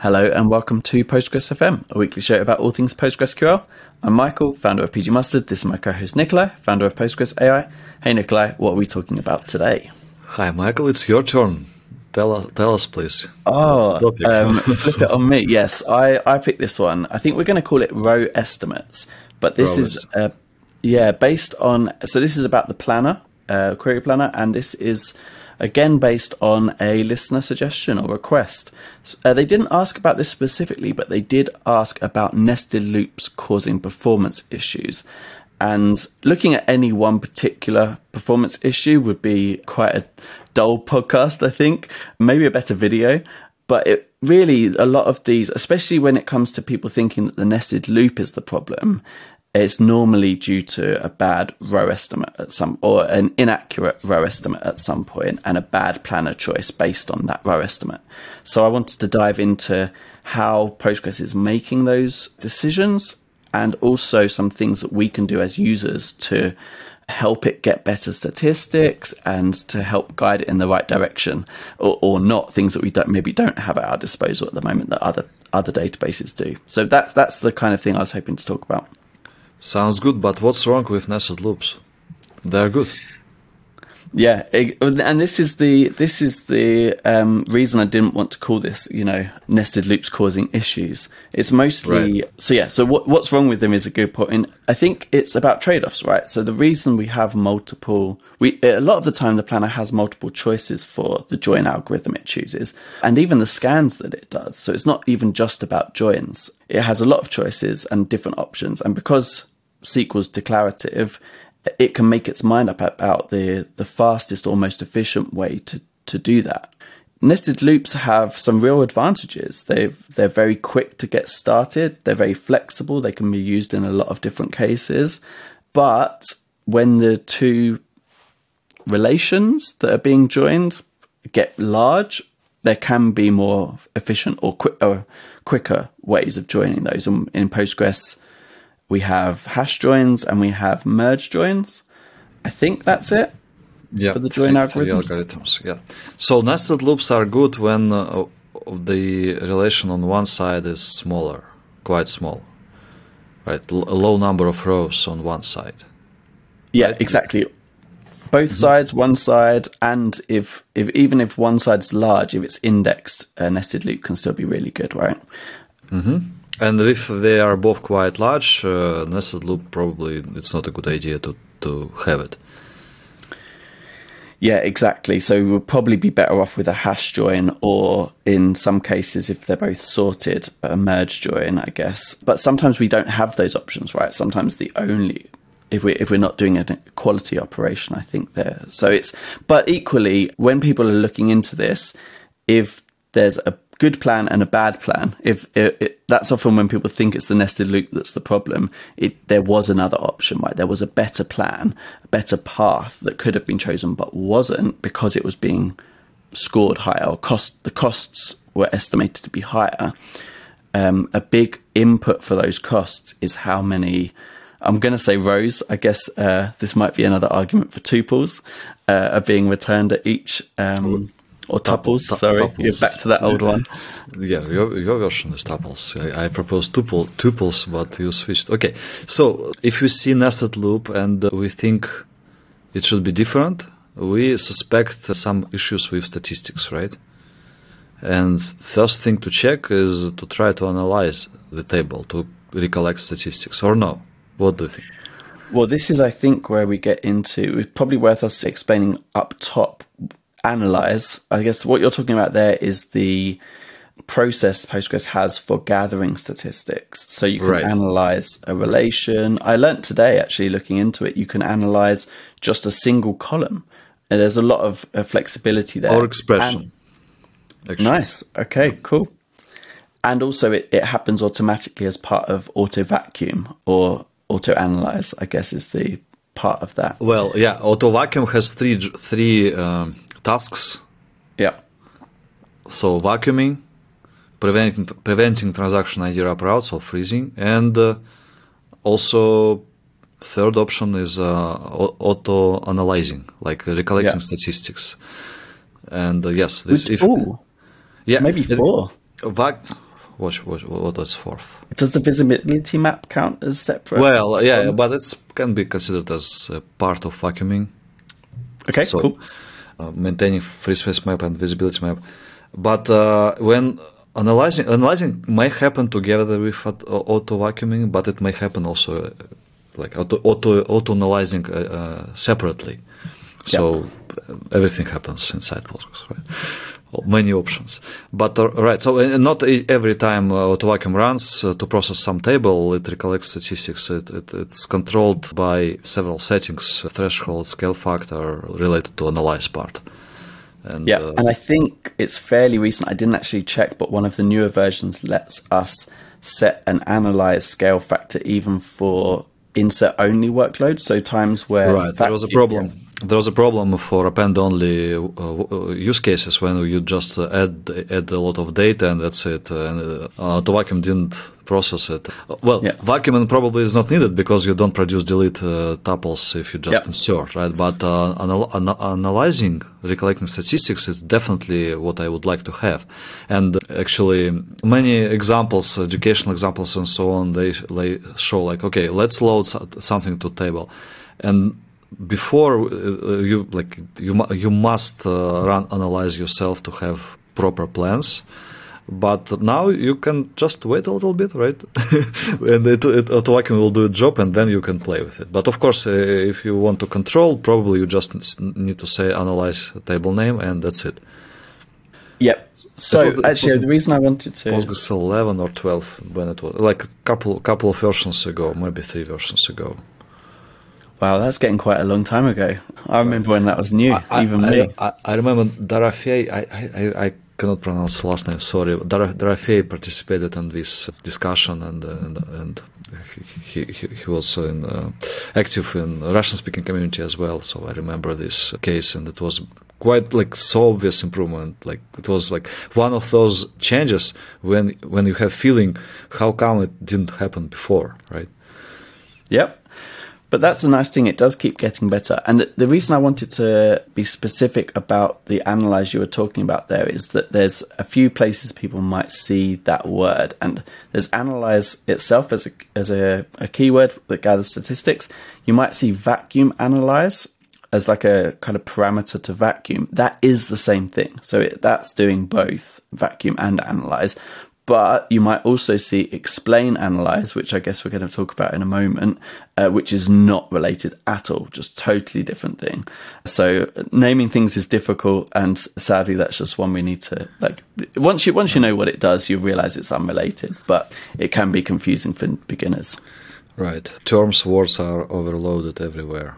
Hello and welcome to Postgres FM, a weekly show about all things PostgreSQL. I'm Michael, founder of PG Mustard. This is my co-host Nikolay, founder of Postgres AI. Hey Nikolay, what are we talking about today? Hi Michael, it's your turn. Tell us, tell us please. Oh, um, flip it on me. Yes, I, I picked this one. I think we're going to call it row estimates, but this is uh, yeah based on. So this is about the planner, uh, query planner, and this is again based on a listener suggestion or request. Uh, they didn't ask about this specifically, but they did ask about nested loops causing performance issues. And looking at any one particular performance issue would be quite a dull podcast, I think. Maybe a better video. But it really, a lot of these, especially when it comes to people thinking that the nested loop is the problem, it's normally due to a bad row estimate at some or an inaccurate row estimate at some point and a bad planner choice based on that row estimate. So I wanted to dive into how Postgres is making those decisions and also some things that we can do as users to help it get better statistics and to help guide it in the right direction or, or not things that we don't maybe don't have at our disposal at the moment that other other databases do. So that's that's the kind of thing I was hoping to talk about. Sounds good, but what's wrong with nested loops? They're good. Yeah, and this is the this is the um, reason I didn't want to call this, you know, nested loops causing issues. It's mostly right. so yeah. So what what's wrong with them is a good point. I think it's about trade offs, right? So the reason we have multiple, we a lot of the time the planner has multiple choices for the join algorithm it chooses, and even the scans that it does. So it's not even just about joins. It has a lot of choices and different options, and because SQL's declarative, it can make its mind up about the, the fastest or most efficient way to, to do that. Nested loops have some real advantages. They they're very quick to get started. They're very flexible. They can be used in a lot of different cases. But when the two relations that are being joined get large, there can be more efficient or, quick, or quicker ways of joining those. And in Postgres, we have hash joins and we have merge joins. I think that's it. Yeah, for the join algorithms. Algorithms. Yeah. So nested loops are good when uh, the relation on one side is smaller, quite small, right? L- a low number of rows on one side. Yeah, right? exactly. Both mm-hmm. sides, one side, and if, if even if one side's large, if it's indexed, a nested loop can still be really good, right? Mm-hmm. And if they are both quite large, uh, nested loop probably it's not a good idea to, to have it. Yeah, exactly. So we'll probably be better off with a hash join, or in some cases, if they're both sorted, a merge join, I guess. But sometimes we don't have those options, right? Sometimes the only if we if we're not doing a quality operation, I think there. So it's but equally when people are looking into this, if there's a good plan and a bad plan. If it, it, that's often when people think it's the nested loop that's the problem, it, there was another option, right? There was a better plan, a better path that could have been chosen, but wasn't because it was being scored higher. Or cost the costs were estimated to be higher. Um, a big input for those costs is how many. I'm going to say rows. I guess uh, this might be another argument for tuples uh, are being returned at each. Um, or tuples. sorry, tuples. you're back to that old one. Yeah, your, your version is tuples. I, I proposed tuple, tuples, but you switched. Okay, so if we see nested loop and uh, we think it should be different, we suspect some issues with statistics, right? And first thing to check is to try to analyze the table to recollect statistics, or no? What do you think? Well, this is, I think, where we get into. It's probably worth us explaining up top analyze, I guess what you're talking about there is the process Postgres has for gathering statistics. So you can right. analyze a relation. I learned today, actually, looking into it, you can analyze just a single column. And there's a lot of uh, flexibility there. Or expression. And, nice. Okay, cool. And also, it, it happens automatically as part of auto vacuum or auto analyze, I guess, is the part of that. Well, yeah, auto vacuum has three three um, tasks. Yeah. So vacuuming, preventing preventing transaction ID wraparounds or freezing, and uh, also third option is uh, auto analyzing, like recollecting yeah. statistics. And uh, yes, this Which, if ooh, yeah maybe four. Vac- What, what, what is fourth? Does the visibility map count as separate? Well, yeah, but it can be considered as part of vacuuming. Okay, so, cool. Uh, maintaining free space map and visibility map. But uh, when analyzing, analyzing may happen together with auto vacuuming, but it may happen also uh, like auto auto, auto analyzing uh, uh, separately. So everything happens inside Postgres, right? Many options. But uh, right, so uh, not every time uh, runs uh, to process some table, it recollects statistics. It, it, it's controlled by several settings, threshold, scale factor related to analyze part. And, yeah, uh, and I think it's fairly recent. I didn't actually check, but one of the newer versions lets us set an analyze scale factor even for insert only workloads. So times where right, there was a problem. Yeah there was a problem for append only uh, uh, use cases when you just add add a lot of data and that's it. And uh, to vacuum didn't process it. Well yeah. vacuuming probably is not needed because you don't produce delete uh, tuples if you just yeah. insert right? But uh, anal- an- analyzing recollecting statistics is definitely what i would like to have. And actually many examples educational examples and so on they, they show like okay let's load something to table. And before uh, you like you you must uh, run analyze yourself to have proper plans. But now you can just wait a little bit right? And it, it will do a job and then you can play with it. But of course uh, if you want to control probably you just need to say analyze table name and that's it. Yep so was, actually the reason i wanted to Postgres 11 or 12 when it was like a couple couple of versions ago maybe three versions ago Wow, that's getting quite a long time ago. I remember when that was new, I, even I, me. I, I, remember Darafei, I, I, I cannot pronounce last name, sorry. Darafei participated in this discussion and, uh, and, and he, he, he was in, uh, active in Russian speaking community as well. So I remember this case and it was quite like so obvious improvement. Like it was like one of those changes when, when you have feeling how come it didn't happen before, right? Yep. But that's the nice thing, it does keep getting better. And the, the, reason I wanted to be specific about the analyze you were talking about there is that there's a few places people might see that word. And there's analyze itself as a, as a, a keyword that gathers statistics. You might see vacuum analyze as like a kind of parameter to vacuum. That is the same thing. So it, that's doing both vacuum and analyze. But you might also see explain analyze, which I guess we're going to talk about in a moment, uh, which is not related at all, just totally different thing. So naming things is difficult, and sadly, that's just one we need to like. Once you once you know what it does, you realize it's unrelated, but it can be confusing for beginners. Right, terms words are overloaded everywhere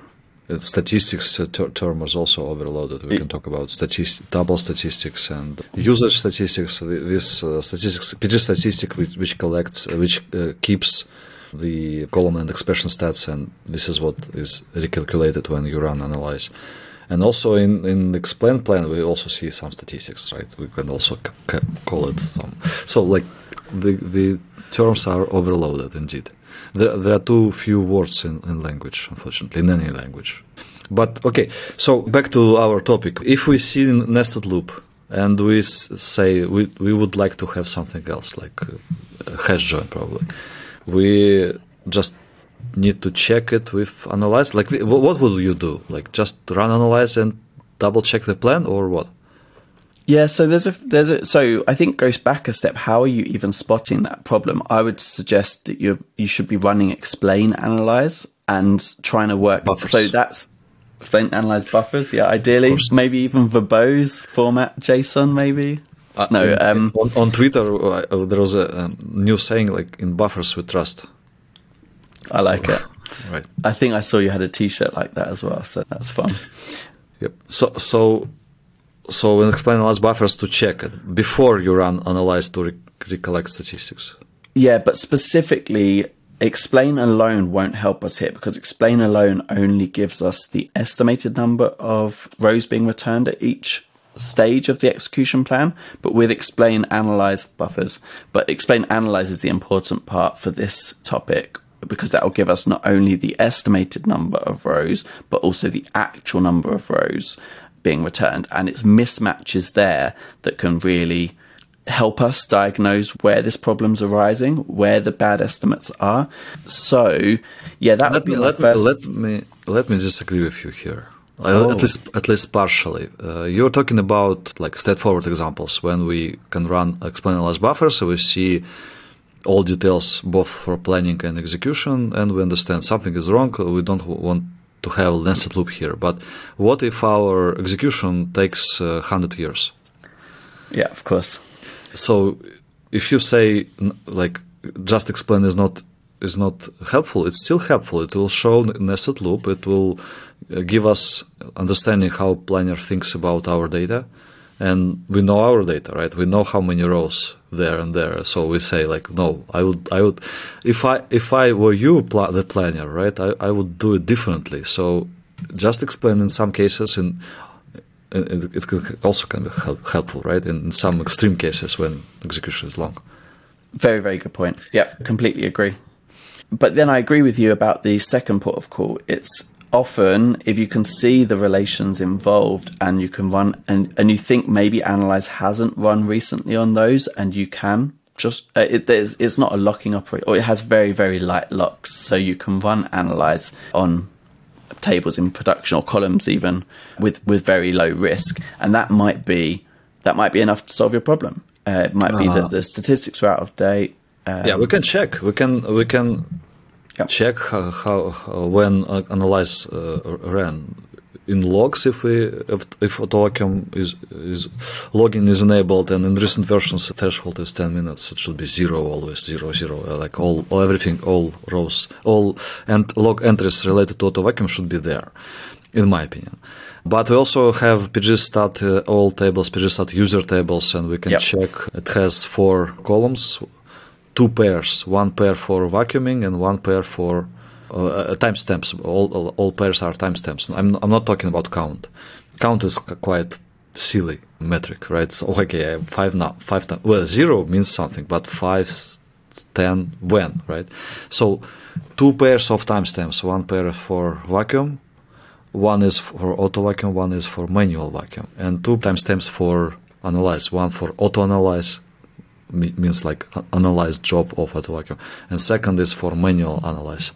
statistics uh, ter- term was also overloaded. We can talk about statist- double statistics and usage statistics. This uh, statistics, PG statistic, which, which collects, uh, which uh, keeps the column and expression stats, and this is what is recalculated when you run analyze. And also in in explain plan, we also see some statistics, right? We can also c- call it some. So like the the terms are overloaded indeed there, there are too few words in, in language, unfortunately, in any language. But okay, so back to our topic. If we see nested loop and we say we, we would like to have something else, like a hash join probably, we just need to check it with analyze. Like, what would you do? Like, just run analyze and double check the plan, or what? Yeah, so there's a there's a so I think goes back a step. How are you even spotting that problem? I would suggest that you you should be running explain analyze and trying to work. Buffers. So that's explain analyze buffers. Yeah, ideally, maybe even verbose format JSON. Maybe uh, no. Um, on, on Twitter, uh, there was a um, new saying like in buffers we trust. I like it. Right. I think I saw you had a T-shirt like that as well, so that's fun. Yep. So so so when explain analyze buffers to check it before you run analyze to re- recollect statistics. Yeah, but specifically, explain alone won't help us here because explain alone only gives us the estimated number of rows being returned at each stage of the execution plan. But with explain analyze buffers, but explain analyze is the important part for this topic because that will give us not only the estimated number of rows, but also the actual number of rows being returned, and it's mismatches there that can really help us diagnose where this problem's arising, where the bad estimates are. So, yeah, that let me let, first... let me let me disagree with you here. Oh. At least, at least partially. Uh, you're talking about like straightforward examples when we can run explain analyze buffers, so we see all details both for planning and execution, and we understand something is wrong. We don't want to have a nested loop here. But what if our execution takes uh, hundred years? Yeah, of course. So if you say like just explain is not is not helpful, it's still helpful. It will show nested loop. It will uh, give us understanding how Planner thinks about our data, and we know our data, right? We know how many rows there and there. So we say like, no, I would, I would, if I if I were you, the planner, right? I, I would do it differently. So just explain in some cases in it, it also can be help, helpful, right? In, in some extreme cases when execution is long. Very, very good point. Yeah, completely agree. But then I agree with you about the second port of call. It's often if you can see the relations involved and you can run and, and you think maybe analyze hasn't run recently on those and you can just uh, it, it's not a locking operator or it has very very light locks so you can run analyze on tables in production or columns even with with very low risk, and that might be that might be enough to solve your problem. Uh, it might uh-huh. be that uh-huh. the statistics are out of date. Um, yeah, we can check. We can we can check how, how, how when analyze uh, ran. In logs if we if, if AutoVacuum is is logging is enabled and in recent versions the threshold is 10 minutes. It should be zero always zero zero uh, like all, all everything all rows all and log entries related to AutoVacuum should be there in my opinion. But we also have pgstat uh, all tables pgstat user tables and we can yep. check. It has four columns two pairs one pair for vacuuming and one pair for uh, timestamps. All, all, all pairs are timestamps. I'm, I'm not talking about count. Count is quite silly metric, right? So okay, five now, five times. Well, zero means something, but five, ten, when, right? So two pairs of timestamps. One pair for vacuum, one is for auto vacuum, one is for manual vacuum, and two timestamps for analyze. One for auto analyze means like analyze job of auto vacuum, and second is for manual analyze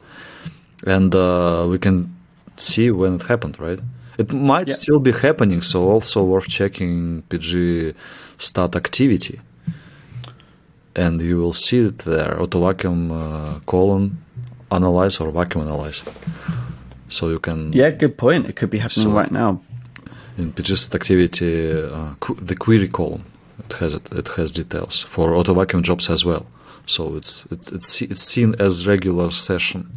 and uh, we can see when it happened, right? It might yeah. still be happening, so also worth checking PG stat activity, and you will see it there. Auto vacuum uh, colon analyze or vacuum analyze. So you can. Yeah, good point. It could be happening so right now. In PG stat activity, uh, the query column it has it, it has details for auto vacuum jobs as well. So it's it's it's, it's seen as regular session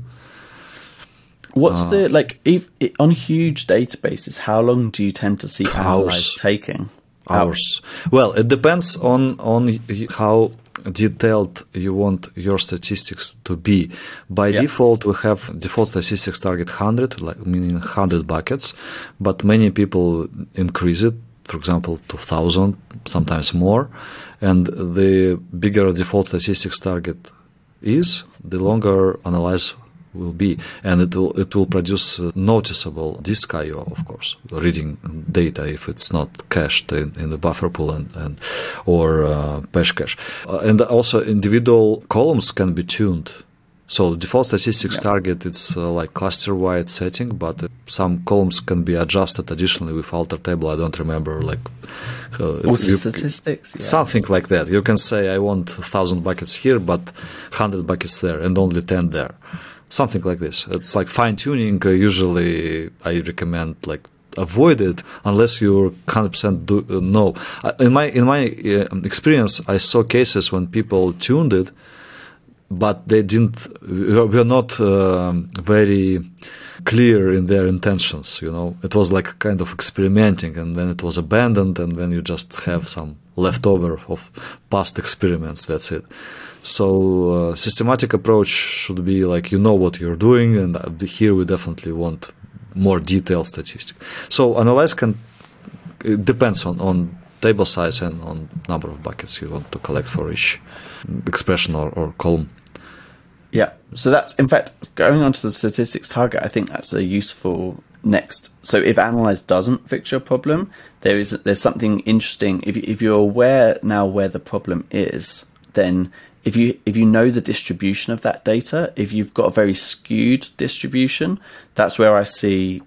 What's uh, the like if, on huge databases? How long do you tend to see analyze taking? Hours. Well, it depends on on how detailed you want your statistics to be. By yeah. default, we have default statistics target 100, like meaning 100 buckets, but many people increase it, for example, 2000, sometimes more. And the bigger default statistics target is, the longer analyze will be, and it will it will produce noticeable disk I/O, of course, reading data if it's not cached in, in the buffer pool and, and or uh, cache, uh, and also individual columns can be tuned. So default statistics yeah. target it's uh, like cluster wide setting, but some columns can be adjusted additionally with alter table. I don't remember like uh, statistics, yeah. something like that. You can say I want thousand buckets here, but hundred buckets there, and only ten there something like this. It's like fine tuning. Uh, usually, I recommend like avoid it unless you're 100% do, uh, no. Uh, in my in my uh, experience, I saw cases when people tuned it, but they didn't. Were not um, very clear in their intentions. You know, it was like kind of experimenting, and then it was abandoned, and then you just have some leftover of past experiments. That's it. So uh, systematic approach should be like you know what you're doing, and uh, here we definitely want more detailed statistics. So analyze can it depends on, on table size and on number of buckets you want to collect for each expression or, or column. Yeah. So that's in fact going on to the statistics target. I think that's a useful next. So if analyze doesn't fix your problem, there is there's something interesting. If if you're aware now where the problem is, then if you if you know the distribution of that data, if you've got a very skewed distribution, that's where I see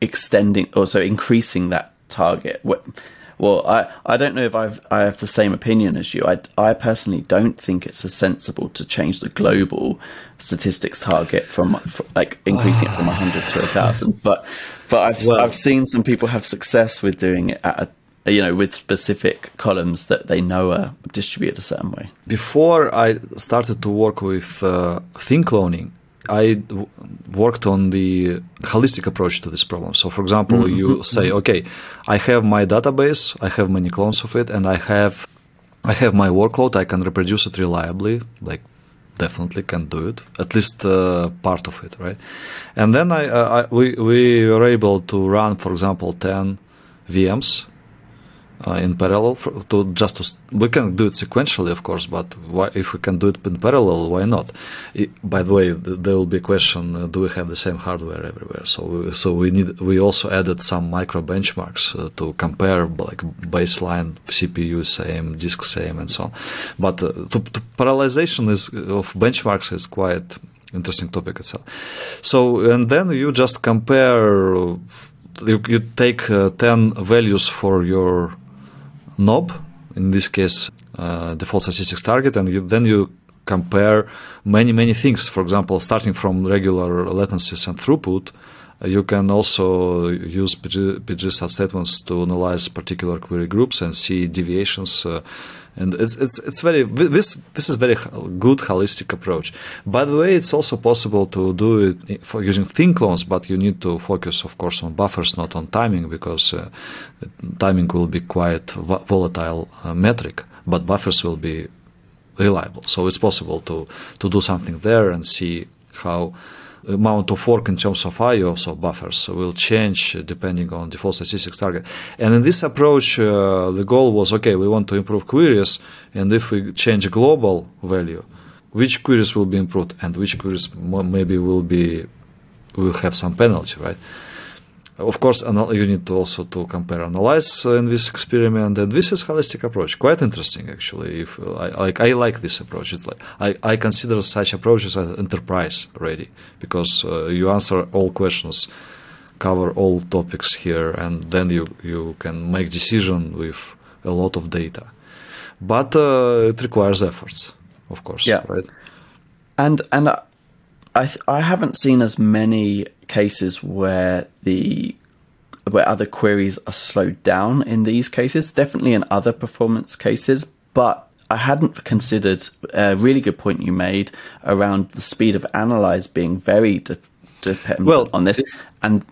extending or so increasing that target. Well, I, I don't know if I've I have the same opinion as you. I, I personally don't think it's as sensible to change the global statistics target from, from like increasing it from hundred to thousand. But but I've well, I've seen some people have success with doing it at a you know, with specific columns that they know are distributed a certain way. Before I started to work with uh, thin cloning, I w- worked on the holistic approach to this problem. So, for example, mm-hmm. you say, mm-hmm. okay, I have my database, I have many clones of it, and I have I have my workload. I can reproduce it reliably, like definitely can do it, at least uh, part of it, right? And then I, uh, I, we we were able to run, for example, ten VMs uh, in parallel to just to, we can do it sequentially of course but why, if we can do it in parallel why not? It, by the way there will be a question uh, do we have the same hardware everywhere? So we, so we need we also added some micro benchmarks uh, to compare like baseline cpu same disk same and so on. But uh, to, to parallelization is of benchmarks is quite interesting topic itself. So and then you just compare you, you take uh, 10 values for your knob, in this case, uh, default statistics target, and you, then you compare many, many things. For example, starting from regular latencies and throughput, uh, you can also use PG, statements to analyze particular query groups and see deviations uh, and it's it's it's very this this is very good holistic approach. By the way, it's also possible to do it for using thin clones, but you need to focus, of course, on buffers, not on timing, because uh, timing will be quite volatile uh, metric, but buffers will be reliable. So it's possible to to do something there and see how amount of work in terms of IO, or buffers, will change depending on the default statistics target. And in this approach, uh, the goal was okay, we want to improve queries, and if we change global value, which queries will be improved and which queries maybe will be will have some penalty, right? Of course, you need to also to compare analyze in this experiment, and this is holistic approach. Quite interesting, actually. If I like, I like this approach. It's like I, I consider such approaches as enterprise ready because uh, you answer all questions, cover all topics here, and then you you can make decision with a lot of data. But uh, it requires efforts, of course. Yeah. Right. And and I th- I haven't seen as many cases where the where other queries are slowed down in these cases. Definitely in other performance cases, but I hadn't considered a really good point you made around the speed of analyze being very de- dependent well, on this, and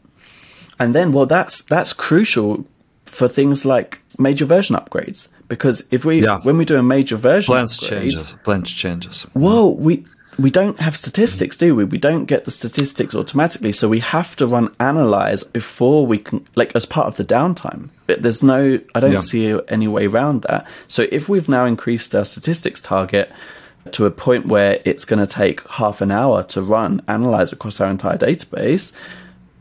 and then well that's that's crucial for things like major version upgrades because if we yeah. when we do a major version plans upgrade, changes plans changes well we we don't have statistics, do we? We don't get the statistics automatically, so we have to run analyze before we can, like, as part of the downtime. But there's no, I don't yeah. see any way around that. So if we've now increased our statistics target to a point where it's going to take half an hour to run analyze across our entire database,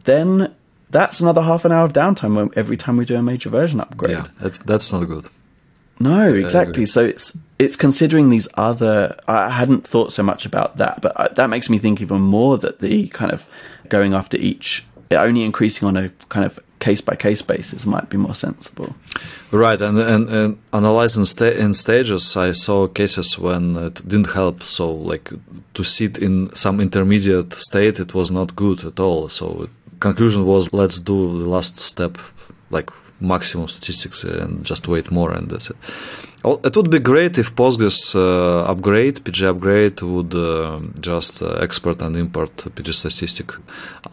then that's another half an hour of downtime every time we do a major version upgrade. Yeah, that's that's not good. No, exactly. So it's it's considering these other. I hadn't thought so much about that, but uh, that makes me think even more that the kind of going after each, only increasing on a kind of case by case basis might be more sensible. Right, and and, and analyzing sta- in stages, I saw cases when it didn't help. So like to sit in some intermediate state, it was not good at all. So conclusion was let's do the last step, like maximum statistics and just wait more and that's it. It would be great if Postgres uh, upgrade, PG upgrade, would uh, just uh, export and import PG statistic,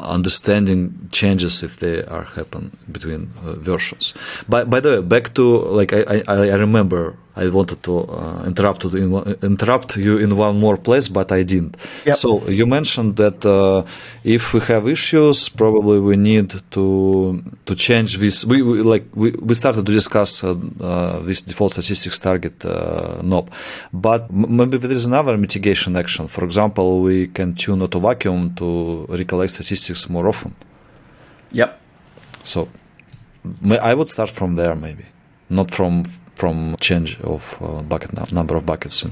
understanding changes if they are happen between uh, versions. By, by the way, back to like I, I, I remember I wanted to uh, interrupt in, interrupt you in one more place, but I didn't. Yep. So you mentioned that uh, if we have issues, probably we need to to change this. We, we like we, we started to discuss uh, uh this default statistics target uh, knob. But maybe there is another mitigation action. For example, we can tune auto vacuum to recollect statistics more often. Yep. So I would start from there, maybe not from from change of uh, bucket number of buckets.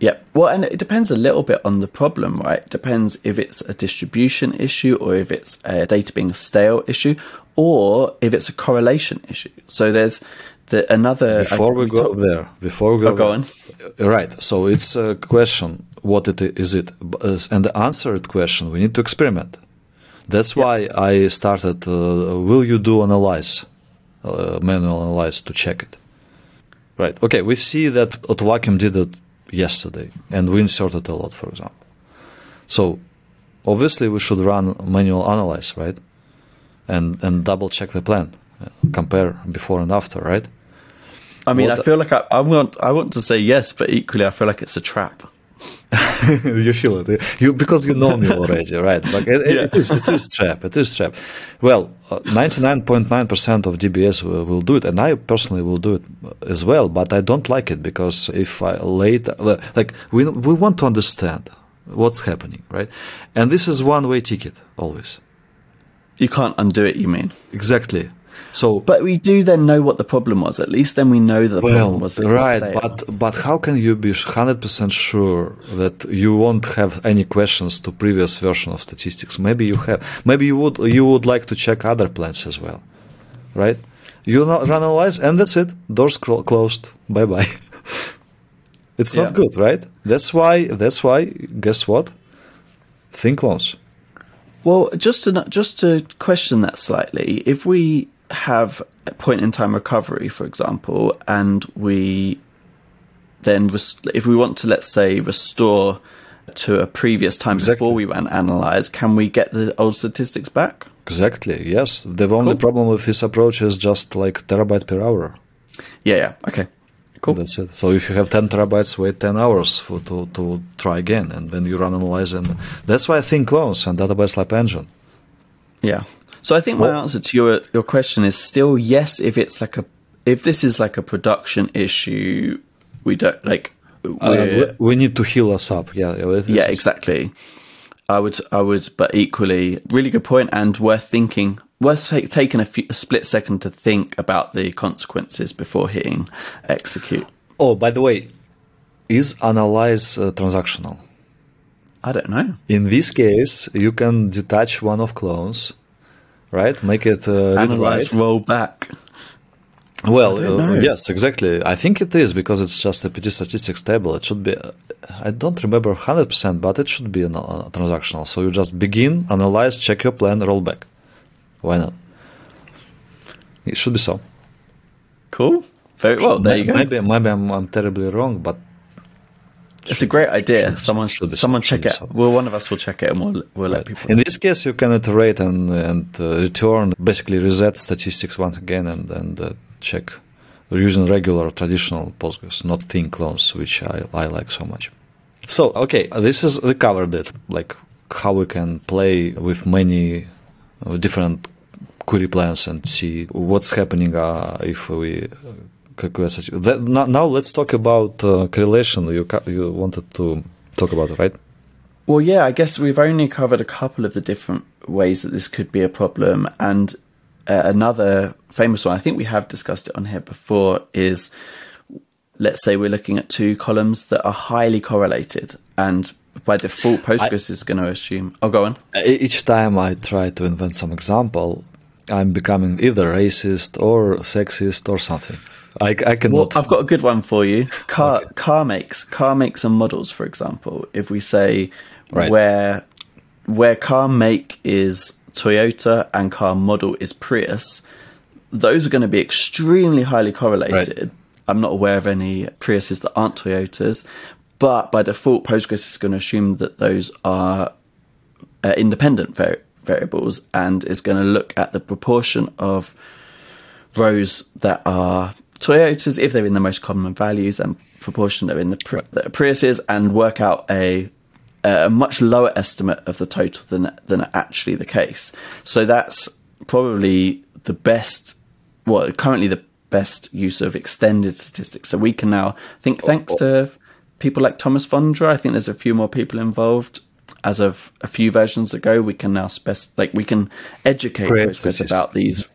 Yeah. Well, and it depends a little bit on the problem, right? It depends if it's a distribution issue or if it's a data being stale issue or if it's a correlation issue. So there's the another before we, we go talk, there before we go, oh, go on. Right so it's a question what it is it and the answer to question we need to experiment. That's yeah. why i started uh, will you do analyze uh, manual analyze to check it? Right okay we see that vacuum did it yesterday and we inserted a lot for example. So obviously we should run manual analyze right? And and double check the plan compare before and after right I mean, what I feel like I, I, want I want to say yes, but equally I feel like it's a trap. you feel it you because you know me already, right? Like it, yeah. it is it is trap. It is trap. Well, uh, ninety nine point nine percent of DBAs will, will, do it, and I personally will do it as well. But I don't like it because if I later uh, like we we want to understand what's happening, right? And this is one way ticket always. You can't undo it. You mean exactly? So, but we do then know what the problem was. At least then we know the well, problem was right. But but how can you be hundred percent sure that you won't have any questions to previous version of statistics? Maybe you have. Maybe you would you would like to check other plans as well, right? You run analyze and that's it. Doors closed. Bye bye. it's not yeah. good, right? That's why. That's why. Guess what? Thin clones. Well, just to just to question that slightly, if we have a point in time recovery, for example, and we then, res- if we want to, let's say, restore to a previous time exactly. before we ran analyze, can we get the old statistics back? Exactly. Yes. The only cool. problem with this approach is just like terabyte per hour. Yeah. Yeah. Okay. Cool. That's it. So if you have 10 terabytes, wait 10 hours for to, to try again, and then you run analyze, and that's why I thin clones and database lab engine. Yeah. So I think my answer to your your question is still yes. If it's like a if this is like a production issue, we don't like. Uh, we need to heal us up. Yeah. Yeah. Exactly. I would. I would. But equally, really good point and worth thinking. Worth take, taking a, few, a split second to think about the consequences before hitting execute. Oh, by the way, is analyze uh, transactional? I don't know. In this case, you can detach one of clones right? Make it uh, analyze, roll back. Well, uh, yes, exactly. I think it is because it's just a PG statistics table. It should be. Uh, I don't remember hundred percent, but it should be a uh, transactional. So you just begin, analyze, check your plan, roll back. Why not? It should be so. Cool. Very well. There you go. Maybe maybe I'm, I'm terribly wrong, but it's a great idea. Someone should someone check it. Well, one of us will check it, and we'll we'll right. let people. In this case, you can iterate and and uh, return, basically reset statistics once again, and and uh, check using regular traditional Postgres, not thin clones, which I I like so much. So okay, this is we covered it, like how we can play with many uh, different query plans and see what's happening uh, if we now let's talk about uh, correlation. You you wanted to talk about it, right? Well, yeah. I guess we've only covered a couple of the different ways that this could be a problem, and uh, another famous one. I think we have discussed it on here before. Is let's say we're looking at two columns that are highly correlated, and by default, Postgres I, is going to assume. Oh, go on. Each time I try to invent some example, I'm becoming either racist or sexist or something. I, I can. Well, I've got a good one for you. Car okay. car makes car makes and models, for example. If we say right. where where car make is Toyota and car model is Prius, those are going to be extremely highly correlated. Right. I'm not aware of any Priuses that aren't Toyotas, but by default, Postgres is going to assume that those are uh, independent vari- variables and is going to look at the proportion of rows that are Toyotas, if they're in the most common values and proportion that are in the, Pri- the Priuses, and work out a a much lower estimate of the total than than actually the case. So that's probably the best. Well, currently the best use of extended statistics. So we can now I think thanks to people like Thomas Vondra, I think there's a few more people involved. As of a few versions ago, we can now spec like we can educate Postgres about these.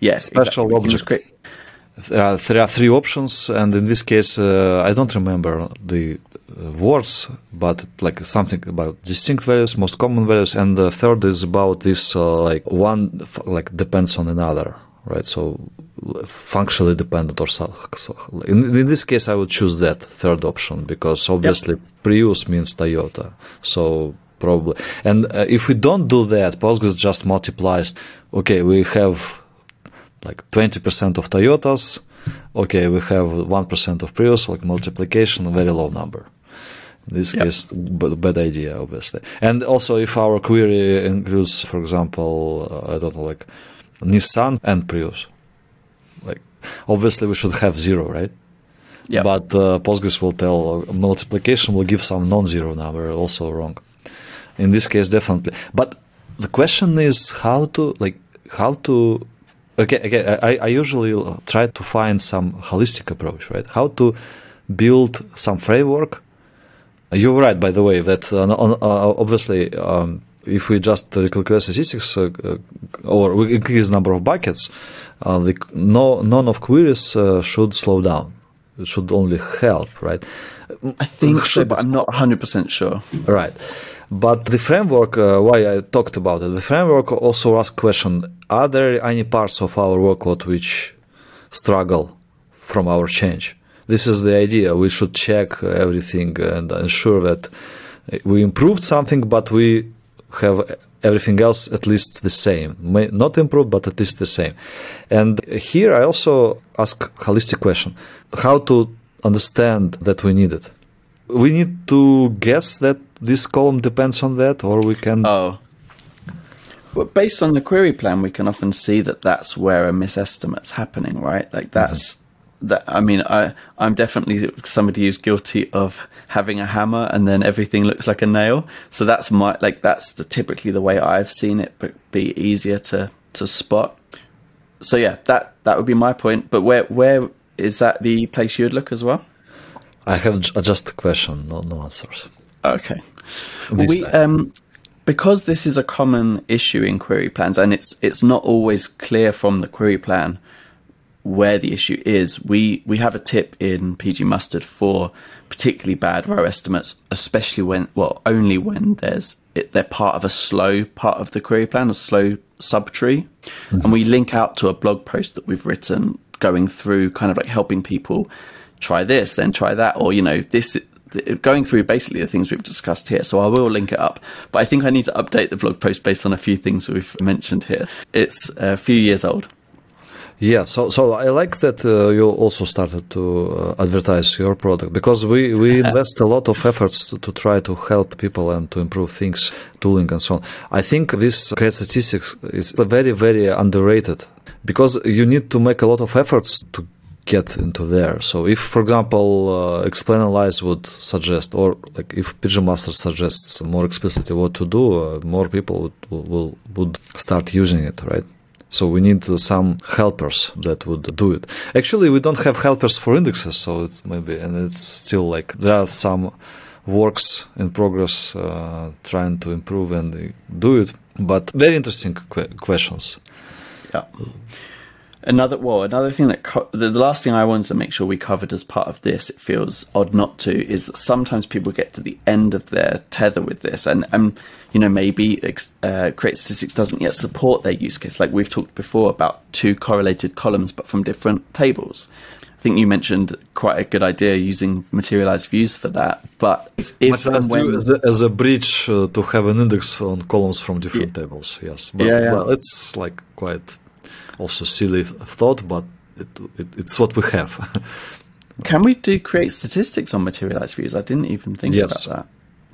Yes, special exactly. objects. There are, there are three options, and in this case, uh, I don't remember the uh, words, but like something about distinct values, most common values, and the third is about this uh, like one like depends on another, right? So functionally dependent or so. in, in, this case, I would choose that third option because obviously yep. Prius means Toyota, so probably. And uh, if we don't do that, Postgres just multiplies. Okay, we have like 20% of Toyotas. Okay, we have 1% of Prius, like multiplication, very low number. In this yep. case, b- bad idea, obviously. And also, if our query includes, for example, uh, I don't know, like Nissan and Prius, like obviously we should have zero, right? Yeah. But uh, Postgres will tell uh, multiplication will give some non-zero number, also wrong. In this case, definitely. But the question is how to like how to okay, okay I, I usually try to find some holistic approach, right? How to build some framework. You're right, by the way, that uh, uh, obviously, um, if we just calculate statistics uh, uh, or we increase number of buckets, uh, the no, none of queries uh, should slow down. It should only help, right? I think so, but I'm not 100% sure. Right. But the framework, uh, why I talked about it, the framework also asks question: Are there any parts of our workload which struggle from our change? This is the idea. We should check everything and ensure that we improved something, but we have everything else at least the same. May not improved, but at least the same. And here I also ask a holistic question: How to understand that we need it? We need to guess that this column depends on that, or we can. Oh. Well, based on the query plan, we can often see that that's where a misestimate's happening, right? Like that's mm-hmm. that. I mean, I I'm definitely somebody who's guilty of having a hammer and then everything looks like a nail. So that's my like that's the typically the way I've seen it, but be easier to to spot. So yeah, that that would be my point. But where where is that the place you'd look as well? I have just a question, no no answers. Okay. we um, because this is a common issue in query plans, and it's it's not always clear from the query plan where the issue is. We we have a tip in PG Mustard for particularly bad row estimates, especially when well only when there's it, they're part of a slow part of the query plan, a slow subtree, mm-hmm. and we link out to a blog post that we've written going through kind of like helping people try this, then try that, or you know this going through basically the things we've discussed here. So I will link it up. But I think I need to update the blog post based on a few things we've mentioned here. It's a few years old. Yeah, so so I like that uh, you also started to uh, advertise your product because we, we invest a lot of efforts to, to, try to help people and to improve things, tooling and so on. I think this Create Statistics is very very underrated because you need to make a lot of efforts to get into there. So if, for example, uh, explain analyze would suggest, or like if pgMustard suggests more explicitly what to do, uh, more people would, will, would start using it, right? So we need some helpers that would do it. Actually, we don't have helpers for indexes, so it's maybe, and it's still like there are some works in progress uh, trying to improve and do it. But very interesting que- questions. Yeah another well another thing that co- the, the, last thing i wanted to make sure we covered as part of this it feels odd not to is that sometimes people get to the end of their tether with this and and you know maybe uh, create statistics doesn't yet support their use case like we've talked before about two correlated columns but from different tables I think you mentioned quite a good idea using materialized views for that. But if, if and when, as, a, as a bridge uh, to have an index on columns from different yeah. tables, yes. But, yeah, yeah. Well, it's like quite also silly thought, but it, it, it's what we have. Can we do create statistics on materialized views? I didn't even think yes. about that.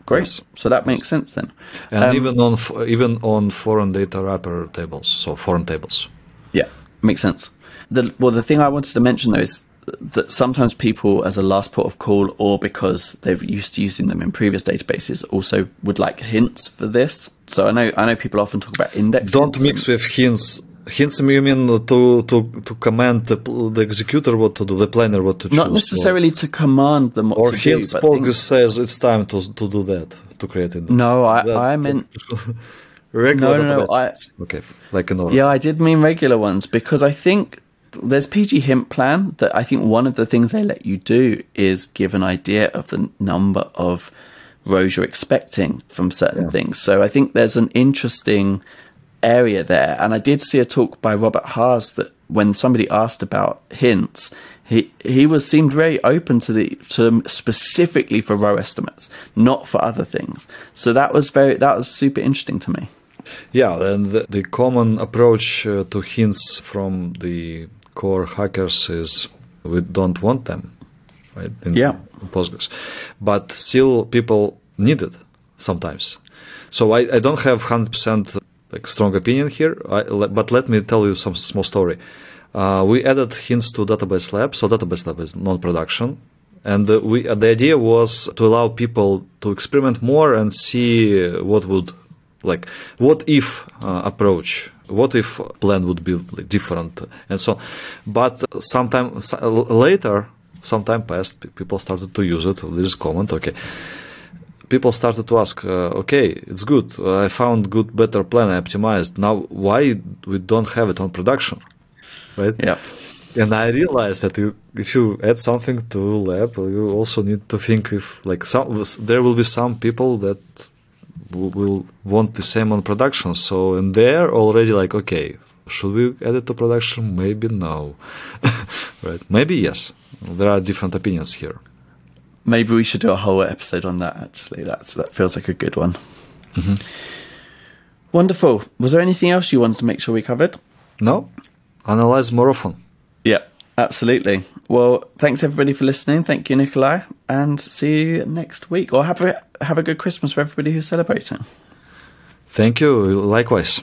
Great. Yes. So that makes sense then. And um, even on even on foreign data wrapper tables, so foreign tables. Yeah, makes sense. The, well, the thing I wanted to mention though is that sometimes people, as a last port of call, or because they've used to using them in previous databases, also would like hints for this. So I know I know people often talk about index. Don't mix with hints hints you mean to to to command the, the executor what to do, the planner what to choose. Not necessarily or, to command them what or to hints do. Or says it's time to to do that to create it. No, I that, I meant. regular no, no, no, I, okay, like an order. Yeah, I did mean regular ones because I think there's PG Hint plan that I think one of the things they let you do is give an idea of the number of rows you're expecting from certain yeah. things. So I think there's an interesting area there. And I did see a talk by Robert Haas that when somebody asked about hints, he he was seemed very open to the to specifically for row estimates, not for other things. So that was very that was super interesting to me. Yeah, and the, the common approach uh, to hints from the core hackers is we don't want them, right? In yeah. Postgres, but still people need it sometimes. So I, I don't have hundred percent like strong opinion here, I, but let me tell you some small story. Uh, we added hints to Database Lab, so Database Lab is non-production, and uh, we the idea was to allow people to experiment more and see what would like what if uh, approach what if plan would be different and so but sometime later some time passed people started to use it. This comment okay people started to ask uh, okay it's good i found good better plan i optimized now why we don't have it on production right yeah and i realized that you, if you add something to lab you also need to think if like some there will be some people that will want the same on production. So and they're already like, okay, should we add it to production? Maybe no, right? Maybe yes. There are different opinions here. Maybe we should do a whole episode on that. Actually, that's that feels like a good one. Mm-hmm. Wonderful. Was there anything else you wanted to make sure we covered? No. Analyze more often. Yeah, absolutely. Well, thanks everybody for listening. Thank you, Nikolay, and see you next week. Or have a have a good Christmas for everybody who's celebrating. Thank you. Likewise.